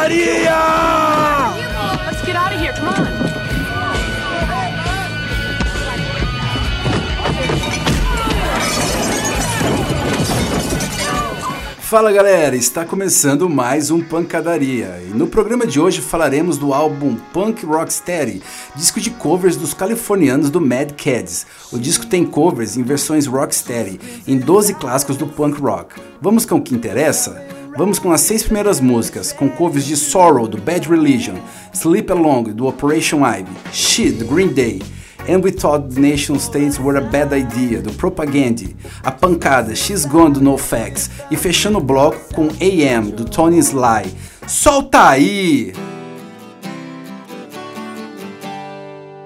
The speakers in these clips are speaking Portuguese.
pancadaria! Let's get out of here. Come on. Fala galera, está começando mais um Pancadaria e no programa de hoje falaremos do álbum Punk Rocksteady, disco de covers dos californianos do Mad Cads. O disco tem covers em versões rocksteady, em 12 clássicos do punk rock. Vamos com o que interessa? Vamos com as seis primeiras músicas, com covers de Sorrow, do Bad Religion, Sleep Along, do Operation Ivy, Shit, do Green Day, And We Thought the Nation States Were a Bad Idea, do Propaganda, A Pancada, She's Gone, do NoFX, e fechando o bloco com AM, do Tony Sly. Solta aí!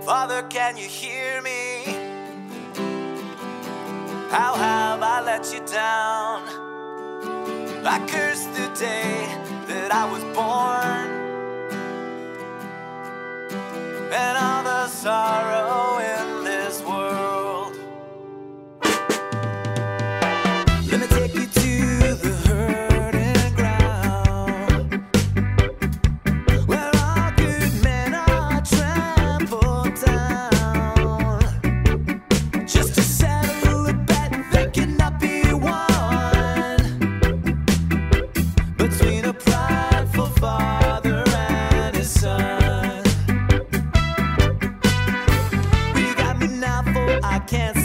Father, can you hear me? How have I let you down? I curse the day that I was born. And all the sorrow in can't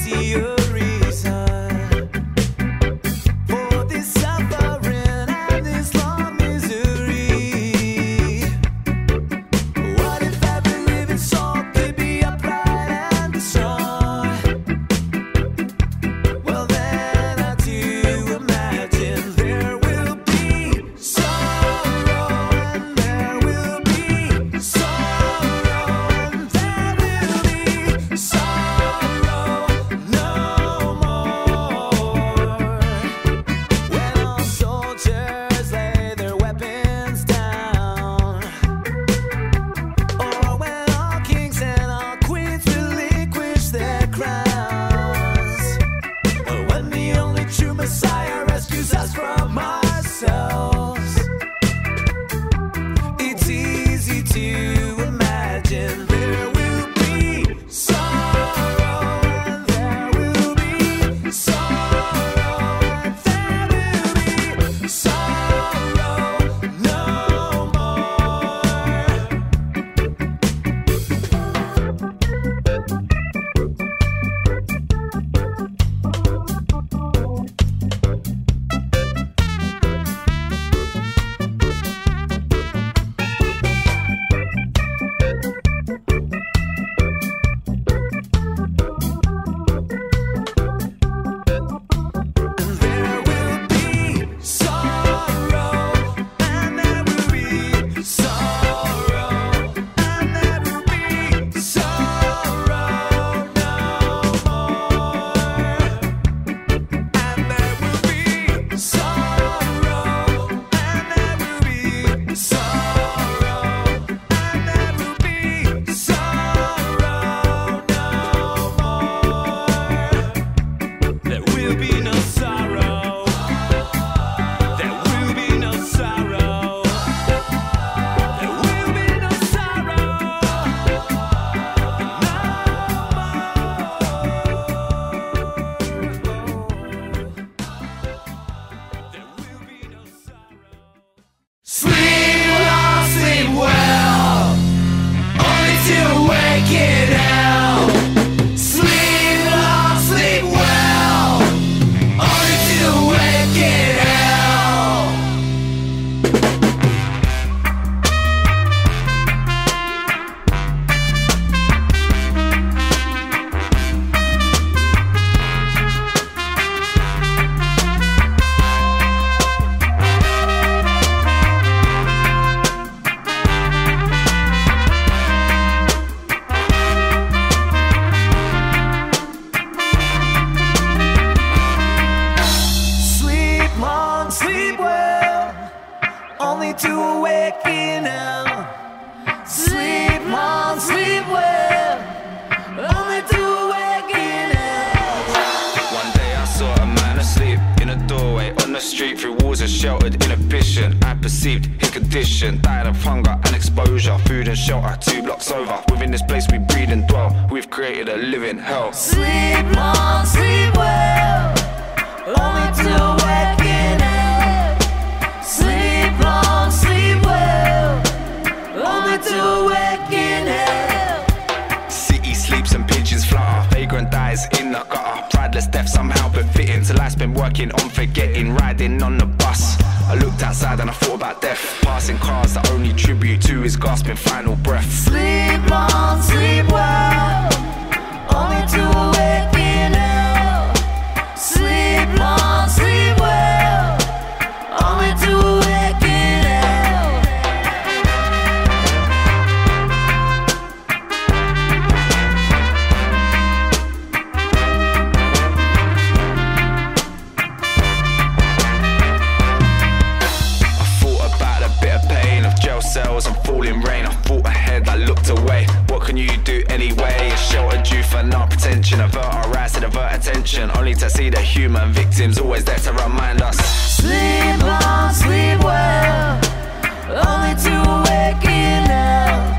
sheltered inhibition. I perceived his condition, died of hunger and exposure. Food and shelter, two blocks over. Within this place we breed and dwell. We've created a living hell. Sleep long, sleep well, only to waking up. Sleep long, sleep well, only to waking In the gutter. Prideless death somehow befitting. Till life's been working on forgetting. Riding on the bus. I looked outside and I thought about death. Passing cars, the only tribute to his gasping final breath. Sleep on, sleep well, only to You for non pretension. Avert our eyes to divert attention. Only to see the human victims always there to remind us. Sleep long, sleep well, only to up. Sleep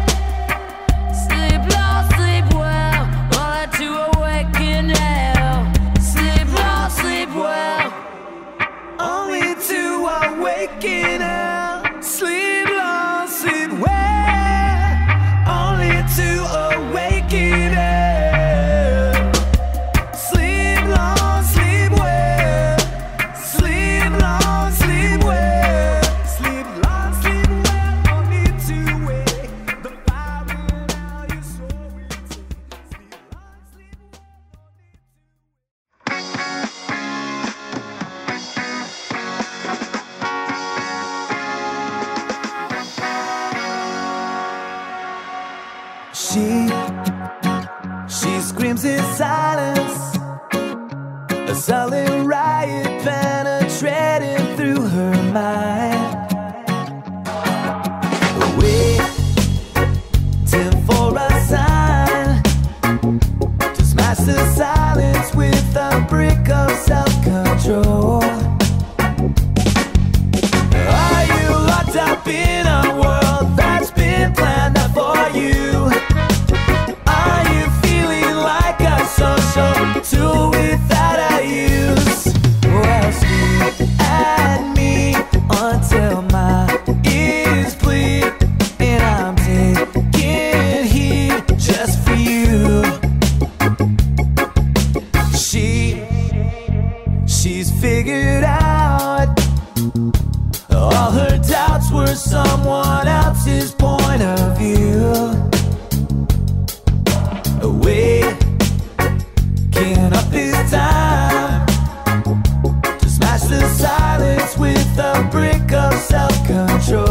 self-control.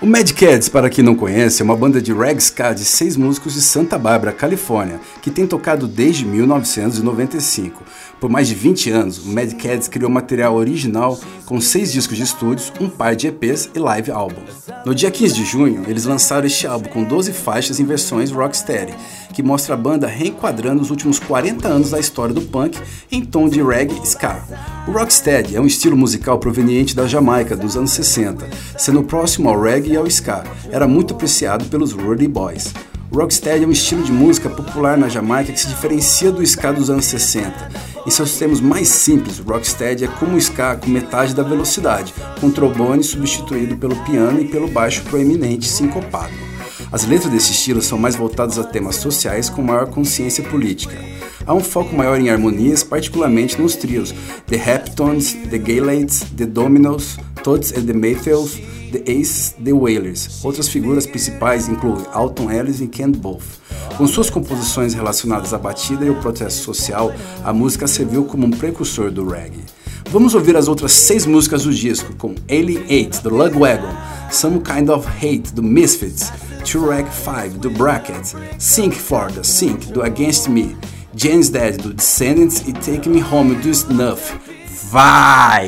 O Mad Cads, para quem não conhece, é uma banda de reggae ska de seis músicos de Santa Bárbara, Califórnia, que tem tocado desde 1995. Por mais de 20 anos, o Mad Cads criou material original com seis discos de estúdios, um par de EPs e live álbuns. No dia 15 de junho, eles lançaram este álbum com 12 faixas em versões rocksteady, que mostra a banda reenquadrando os últimos 40 anos da história do punk em tom de reggae ska. O rocksteady é um estilo musical proveniente da Jamaica dos anos 60, sendo próximo ao reggae e ao ska. Era muito apreciado pelos Rudy Boys. Rocksteady é um estilo de música popular na Jamaica que se diferencia do ska dos anos 60 em seus sistemas mais simples, o rocksteady é como o ska com metade da velocidade, com trombone substituído pelo piano e pelo baixo proeminente sincopado. As letras desse estilo são mais voltadas a temas sociais com maior consciência política. Há um foco maior em harmonias, particularmente nos trios The Heptones, The Gaylades, The Dominos, Todds and the Mayfields, The Aces, The Wailers. Outras figuras principais incluem Alton Ellis e Ken Both. Com suas composições relacionadas à batida e o protesto social, a música serviu como um precursor do reggae. Vamos ouvir as outras seis músicas do disco, com Alien 8, do Lugwagon, Some Kind of Hate, do Misfits, Turek 5, do Bracket, Sink for the Sink, do Against Me, James Dead, do Descendants e Take Me Home, do Snuff. Vai!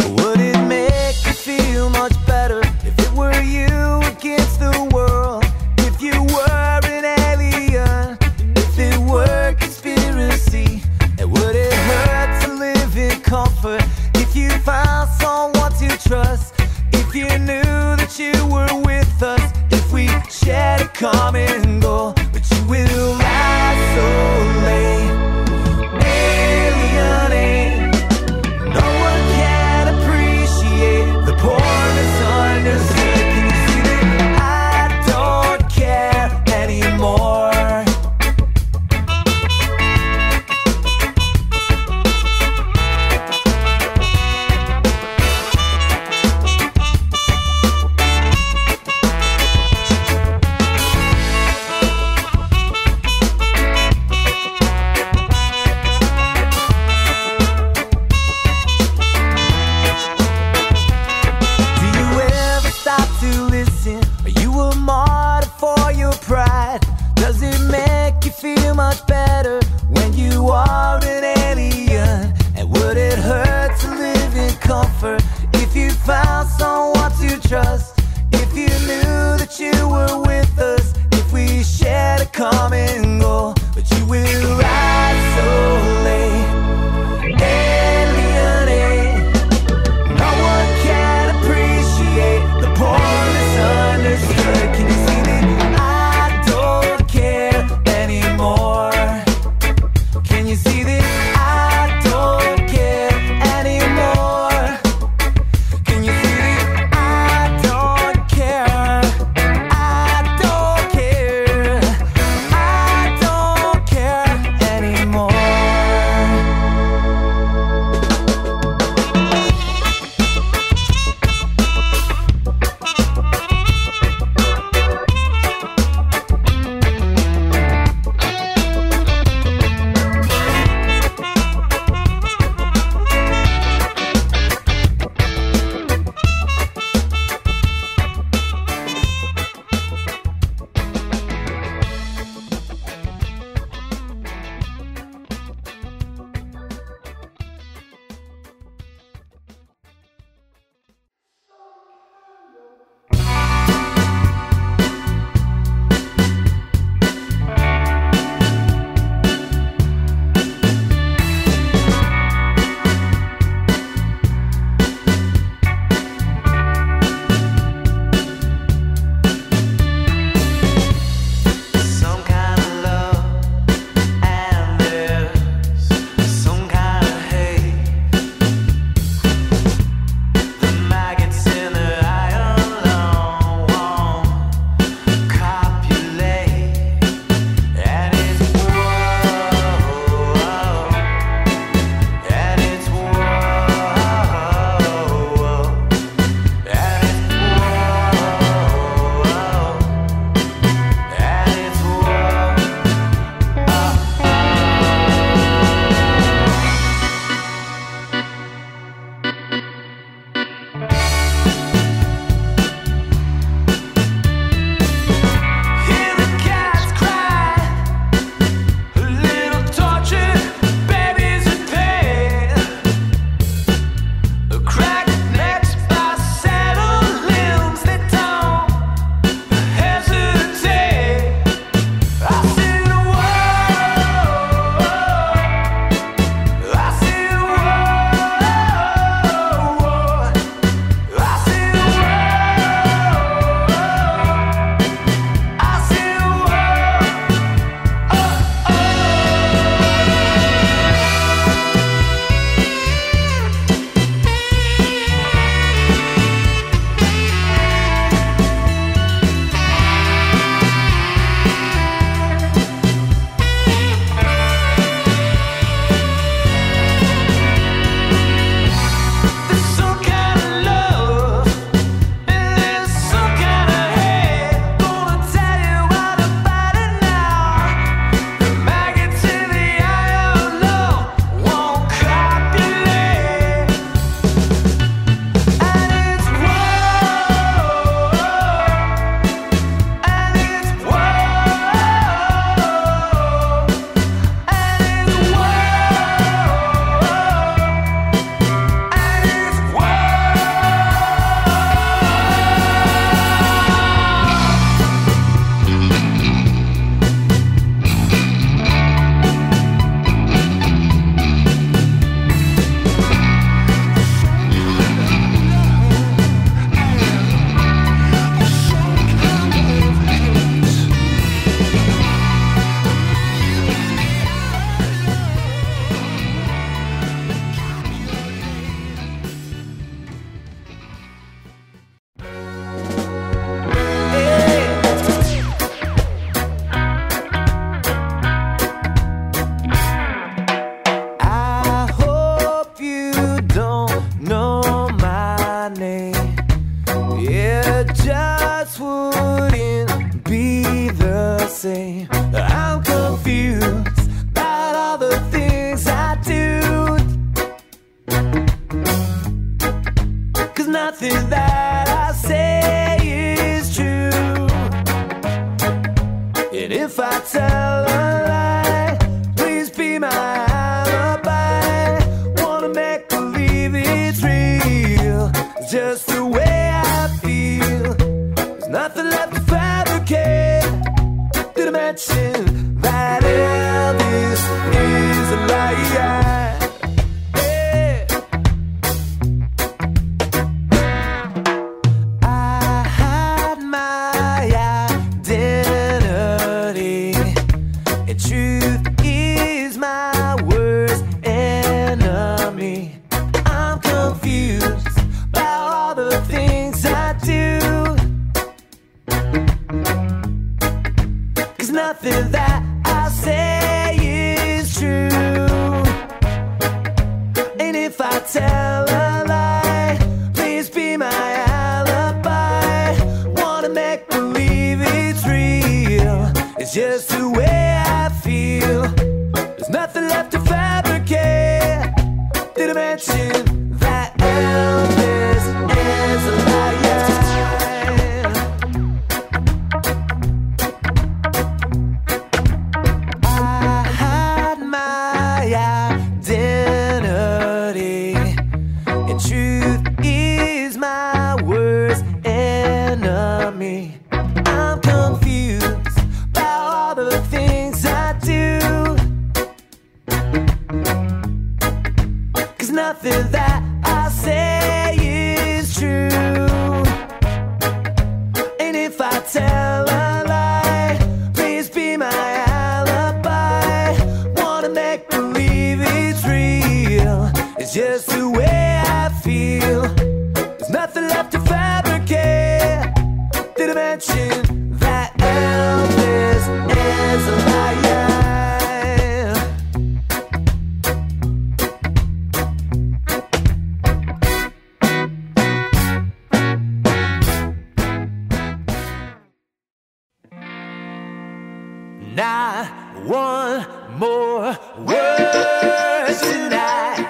Not one more word tonight.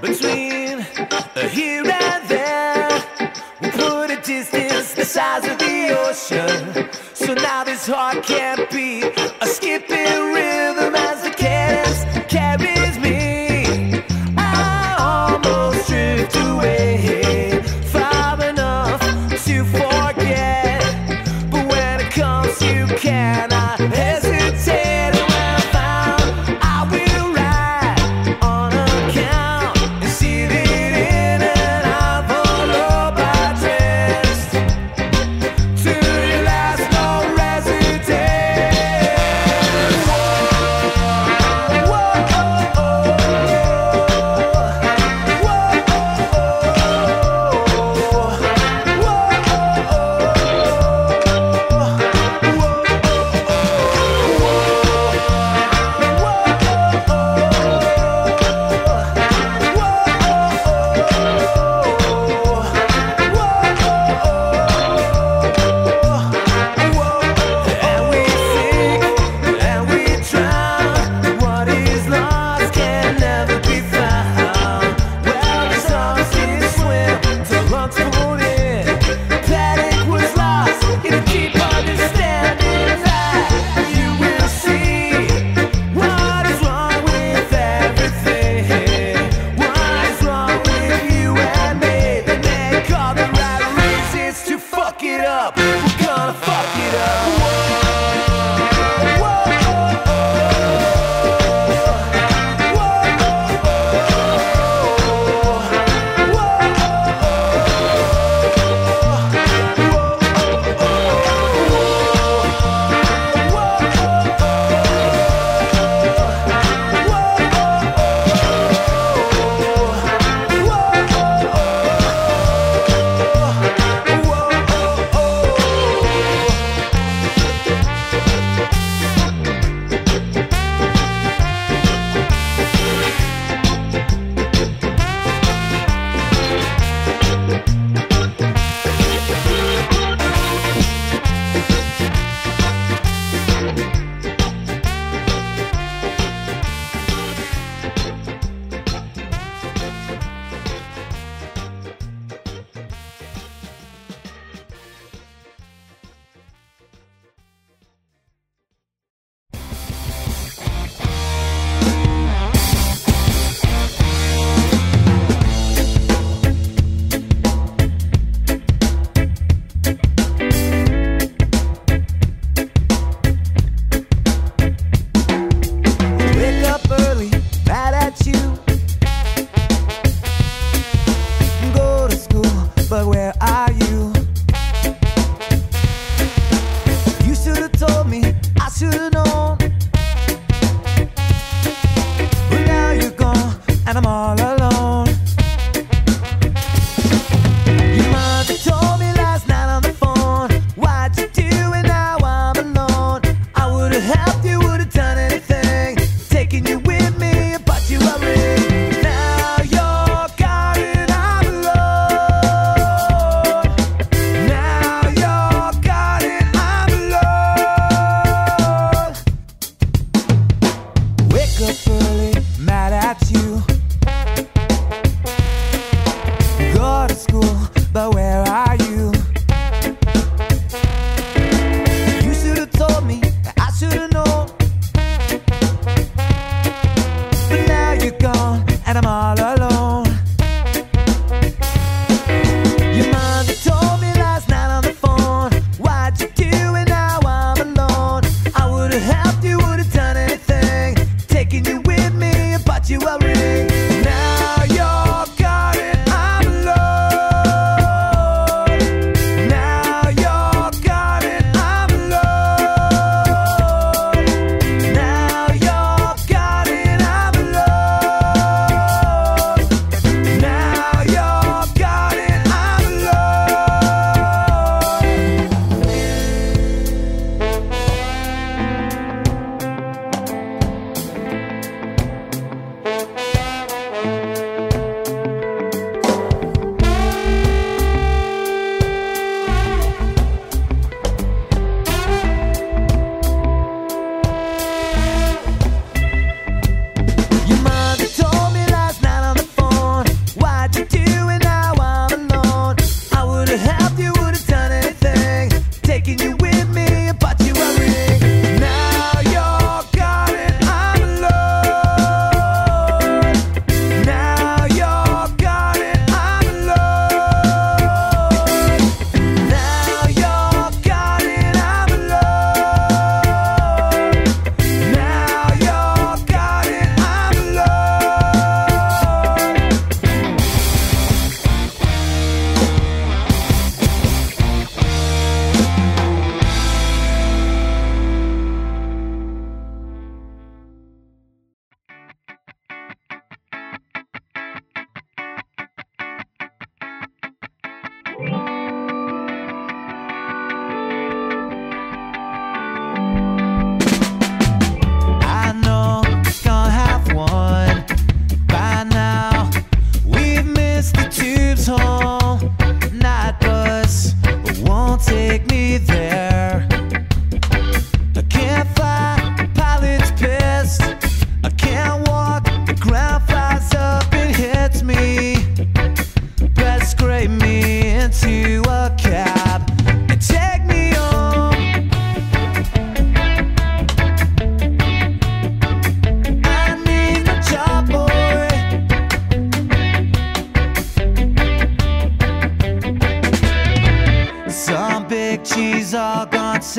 Between here and there we put a distance the size of the ocean. So now this heart can't beat A skipping rhythm me.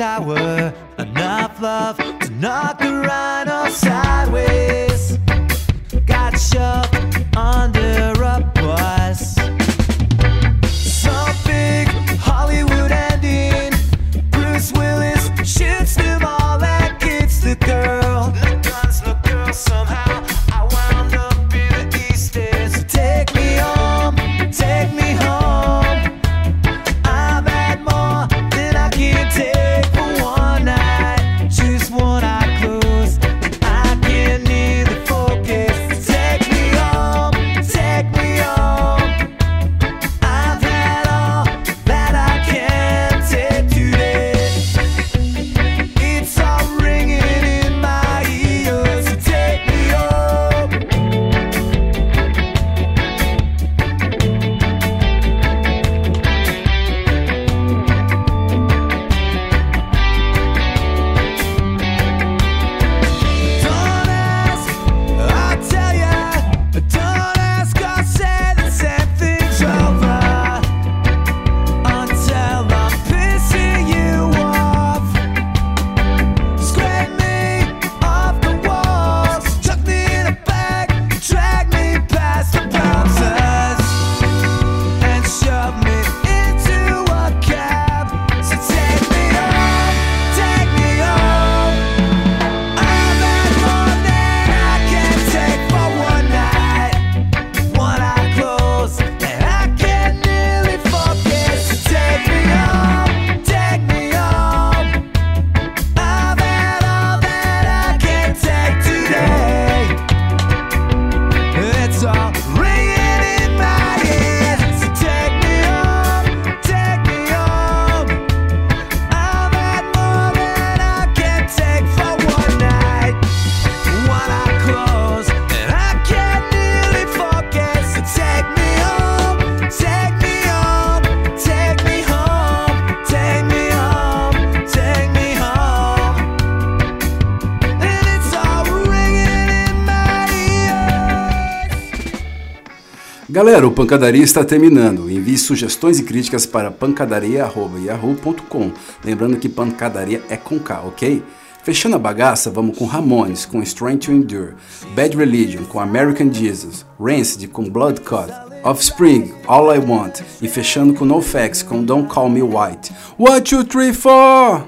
Sour. Enough love to knock Pancadaria está terminando. Envie sugestões e críticas para pancadaria.yahoo.com. Lembrando que pancadaria é com K, ok? Fechando a bagaça, vamos com Ramones, com Strength to Endure, Bad Religion, com American Jesus, Rancid, com Blood Cut, Offspring, All I Want, e fechando com NoFX, com Don't Call Me White. One, two, three, four!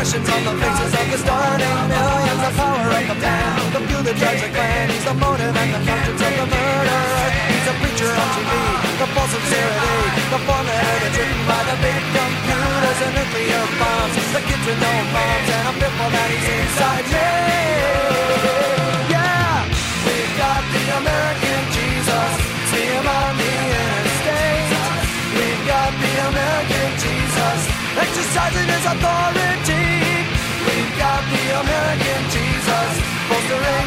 Expressions on the faces of the starting millions. The power of the fuel that drives the clan. He's the motive and the conscience of the murderer. He's a preacher on TV, the false sincerity, the formula that's written by the big computers and nuclear bombs. The kids with no moms, and I'm fearful that he's inside me. Yeah, we've got the American Jesus, see on the interstate. We've got the American Jesus, exercising his authority. history